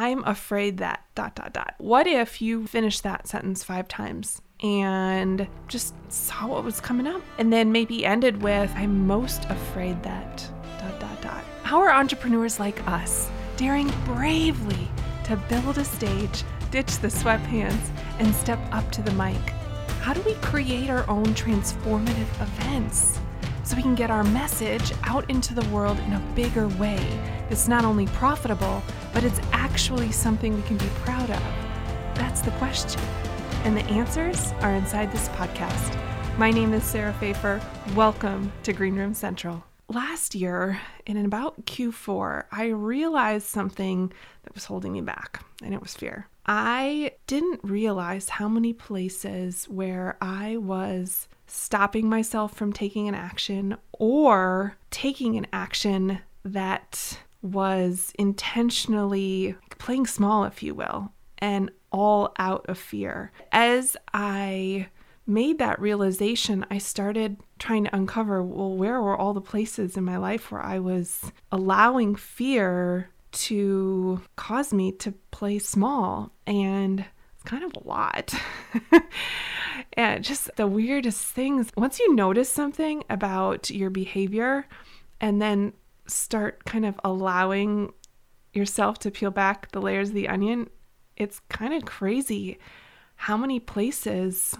I'm afraid that dot dot dot. What if you finish that sentence five times and just saw what was coming up and then maybe ended with I'm most afraid that dot dot dot. How are entrepreneurs like us daring bravely to build a stage, ditch the sweatpants, and step up to the mic? How do we create our own transformative events? So we can get our message out into the world in a bigger way that's not only profitable, but it's actually something we can be proud of? That's the question. And the answers are inside this podcast. My name is Sarah Fejfar. Welcome to Green Room Central. Last year, in about Q4, I realized something that was holding me back, and it was fear. I didn't realize how many places where I was stopping myself from taking an action or taking an action that was intentionally playing small, if you will, and all out of fear. As I made that realization, I started trying to uncover well, where were all the places in my life where I was allowing fear to cause me to play small? And it's kind of a lot. and just the weirdest things. Once you notice something about your behavior and then start kind of allowing yourself to peel back the layers of the onion, it's kind of crazy how many places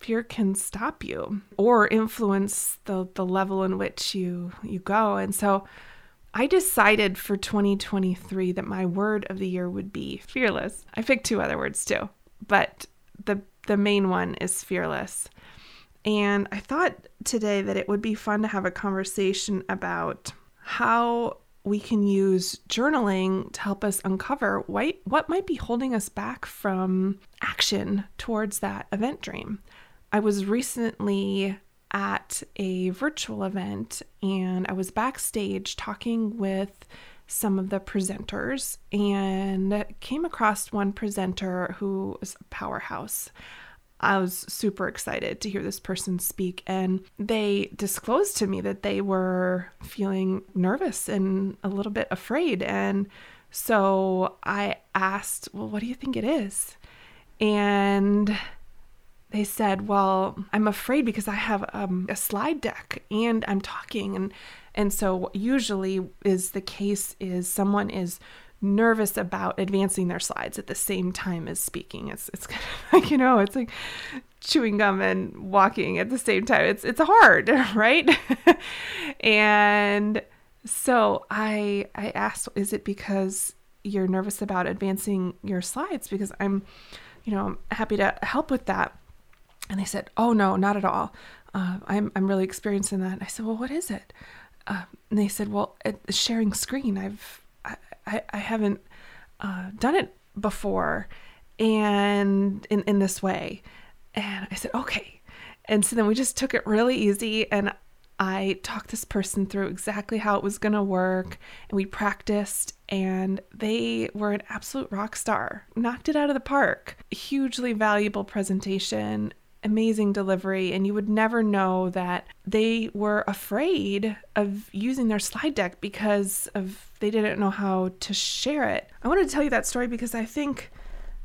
fear can stop you or influence the, the level in which you you go. And so I decided for 2023 that my word of the year would be fearless. I picked two other words too, but the the main one is fearless. And I thought today that it would be fun to have a conversation about how we can use journaling to help us uncover what, what might be holding us back from action towards that event dream. I was recently at a virtual event and I was backstage talking with some of the presenters and came across one presenter who was a powerhouse. I was super excited to hear this person speak, and they disclosed to me that they were feeling nervous and a little bit afraid. And so I asked, Well, what do you think it is? And they said, "Well, I'm afraid because I have um, a slide deck and I'm talking, and and so usually is the case is someone is nervous about advancing their slides at the same time as speaking. It's it's kind of like you know it's like chewing gum and walking at the same time. It's it's hard, right? and so I I asked, is it because you're nervous about advancing your slides? Because I'm, you know, happy to help with that. And they said, oh no, not at all. Uh, I'm I'm really experiencing that. And I said, well, what is it? Uh, and they said, well, sharing screen. I've I, I haven't uh, done it before and in, in this way. And I said, okay. And so then we just took it really easy and I talked this person through exactly how it was going to work and we practiced and they were an absolute rock star. Knocked it out of the park. Hugely valuable presentation amazing delivery, and you would never know that they were afraid of using their slide deck because of they didn't know how to share it. I wanted to tell you that story because I think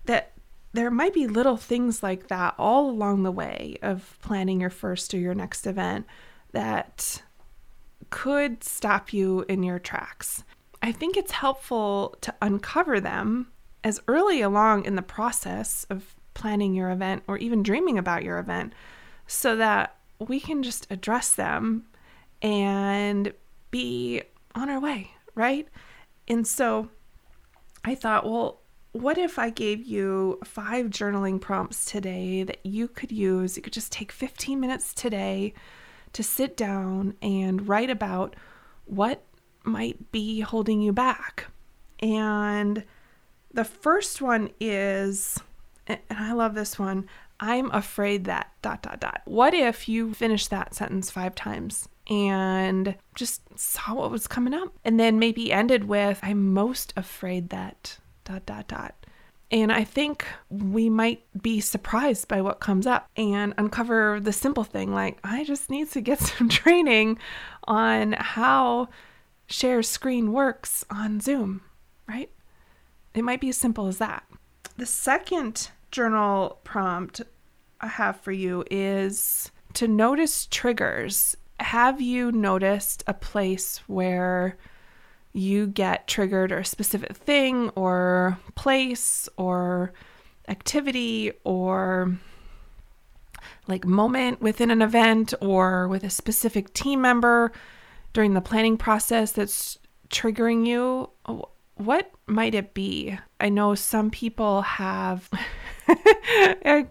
that there might be little things like that all along the way of planning your first or your next event that could stop you in your tracks. I think it's helpful to uncover them as early along in the process of planning your event or even dreaming about your event so that we can just address them and be on our way, right? And so I thought, well, what if I gave you five journaling prompts today that you could use? You could just take 15 minutes today to sit down and write about what might be holding you back. And the first one is and I love this one. I'm afraid that dot dot dot. What if you finish that sentence five times and just saw what was coming up and then maybe ended with I'm most afraid that dot dot dot. And I think we might be surprised by what comes up and uncover the simple thing like, I just need to get some training on how share screen works on Zoom, right? It might be as simple as that. The second journal prompt I have for you is to notice triggers. Have you noticed a place where you get triggered or a specific thing or place or activity or like moment within an event or with a specific team member during the planning process that's triggering you? What might it be? I know some people have, I,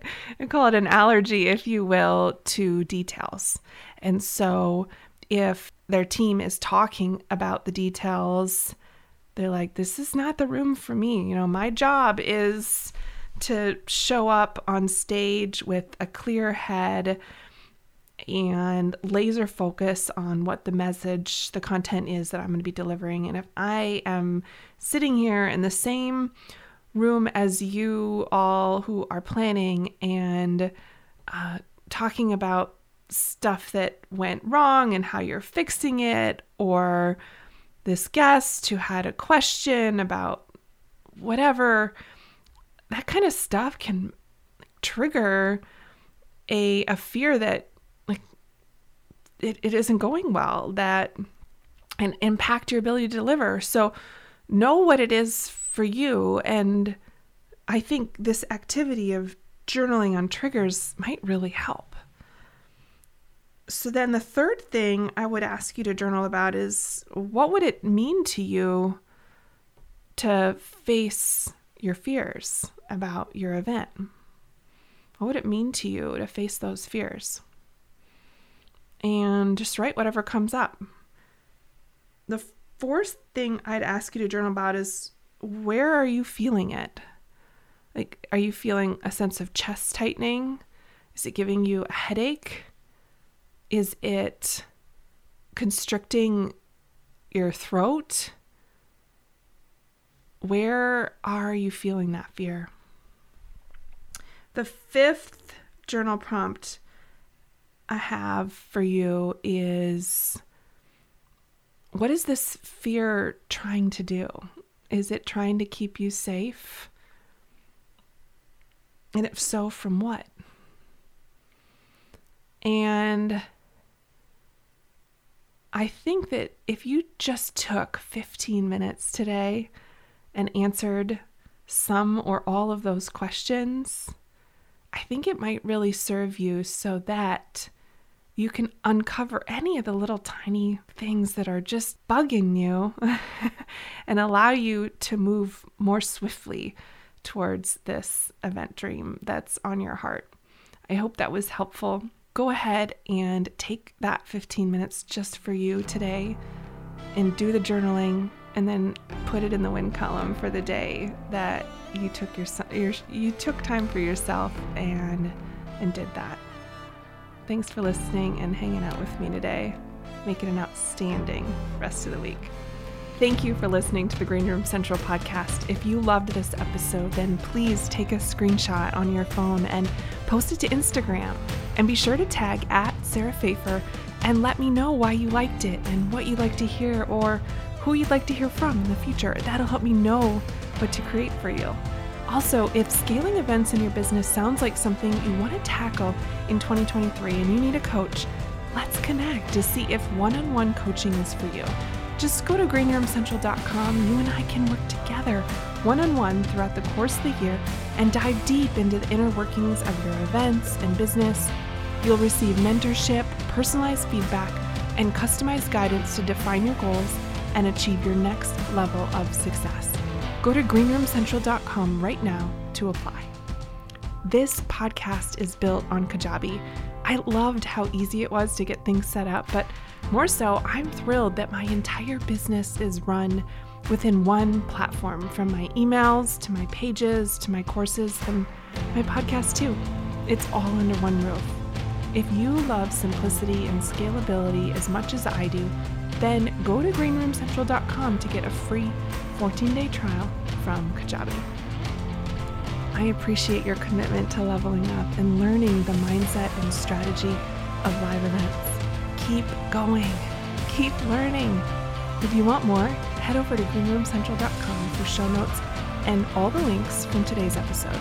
call it an allergy, if you will, to details. And so if their team is talking about the details, they're like, this is not the room for me. You know, my job is to show up on stage with a clear head and laser focus on what the message, the content is that I'm going to be delivering. And if I am sitting here in the same room as you all who are planning and uh, talking about stuff that went wrong and how you're fixing it, or this guest who had a question about whatever, that kind of stuff can trigger a, a fear that like it, it isn't going well that and impact your ability to deliver. So know what it is for you and i think this activity of journaling on triggers might really help. So then the third thing i would ask you to journal about is what would it mean to you to face your fears about your event? What would it mean to you to face those fears? And just write whatever comes up. The fourth thing I'd ask you to journal about is where are you feeling it? Like, are you feeling a sense of chest tightening? Is it giving you a headache? Is it constricting your throat? Where are you feeling that fear? The fifth journal prompt I have for you is what is this fear trying to do? Is it trying to keep you safe? And if so, from what? And I think that if you just took 15 minutes today and answered some or all of those questions, I think it might really serve you so that you can uncover any of the little tiny things that are just bugging you and allow you to move more swiftly towards this event dream that's on your heart. I hope that was helpful. Go ahead and take that 15 minutes just for you today and do the journaling and then put it in the win column for the day that you took your, your you took time for yourself and and did that. Thanks for listening and hanging out with me today. Make it an outstanding rest of the week. Thank you for listening to the Green Room Central podcast. If you loved this episode, then please take a screenshot on your phone and post it to Instagram. And be sure to tag at Sarah Fejfar and let me know why you liked it and what you'd like to hear or who you'd like to hear from in the future. That'll help me know what to create for you. Also, if scaling events in your business sounds like something you want to tackle in 2023 and you need a coach, let's connect to see if one on one coaching is for you. Just go to greenroomcentral.com. You and I can work together one on one throughout the course of the year and dive deep into the inner workings of your events and business. You'll receive mentorship, personalized feedback, and customized guidance to define your goals and achieve your next level of success. Go to greenroomcentral.com right now to apply. This podcast is built on Kajabi. I loved how easy it was to get things set up, but more so, I'm thrilled that my entire business is run within one platform from my emails to my pages to my courses and my podcast, too. It's all under one roof. If you love simplicity and scalability as much as I do, then go to greenroomcentral.com to get a free 14 day trial from Kajabi. I appreciate your commitment to leveling up and learning the mindset and strategy of live events. Keep going, keep learning. If you want more, head over to greenroomcentral.com for show notes and all the links from today's episode.